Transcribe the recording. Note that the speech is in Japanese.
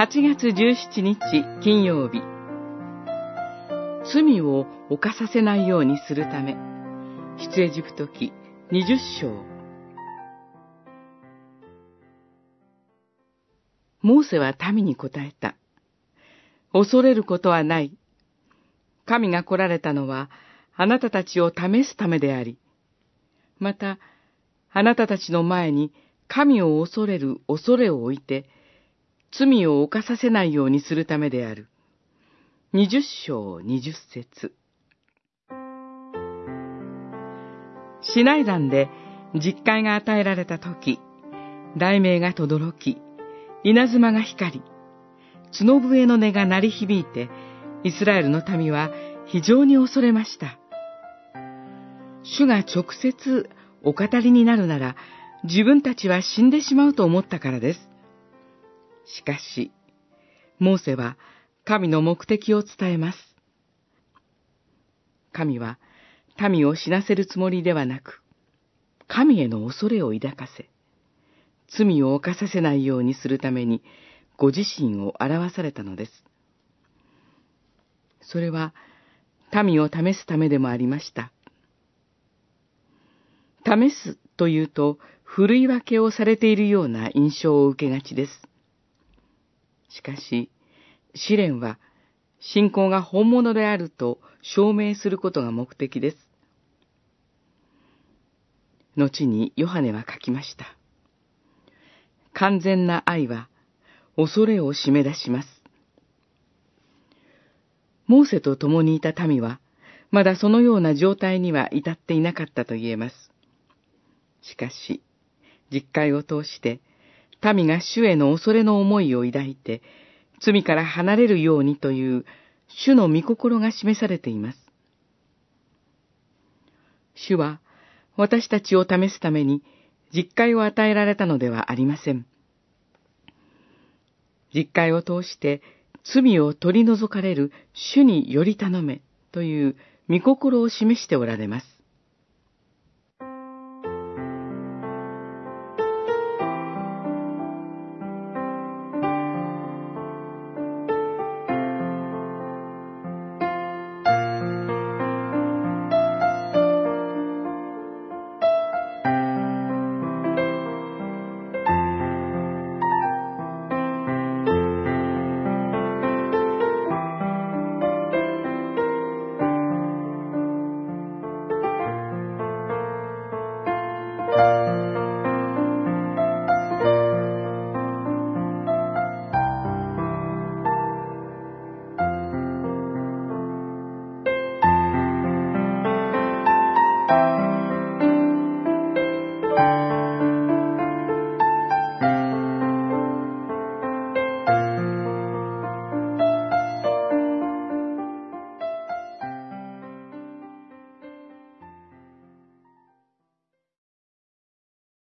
8月17日金曜日罪を犯させないようにするため出エジプト記20章モーセは民に答えた。恐れることはない。神が来られたのは、あなたたちを試すためであり、また、あなたたちの前に神を恐れる恐れを置いて、罪を犯させないようにするためである。二十章二十節。シナイ山で実会が与えられたとき、雷鳴が轟き、稲妻が光り、角笛の音が鳴り響いて、イスラエルの民は非常に恐れました。主が直接お語りになるなら、自分たちは死んでしまうと思ったからです。しかし、モーセは神の目的を伝えます。神は民を死なせるつもりではなく、神への恐れを抱かせ、罪を犯させないようにするために、ご自身を表されたのです。それは、民を試すためでもありました。試すというと、ふるい分けをされているような印象を受けがちです。しかし、試練は、信仰が本物であると証明することが目的です。後にヨハネは書きました。完全な愛は恐れを締め出します。モーセと共にいた民は、まだそのような状態には至っていなかったと言えます。しかし、実会を通して、民が主への恐れの思いを抱いて、罪から離れるようにという主の御心が示されています。主は私たちを試すために実会を与えられたのではありません。実会を通して罪を取り除かれる主により頼めという御心を示しておられます。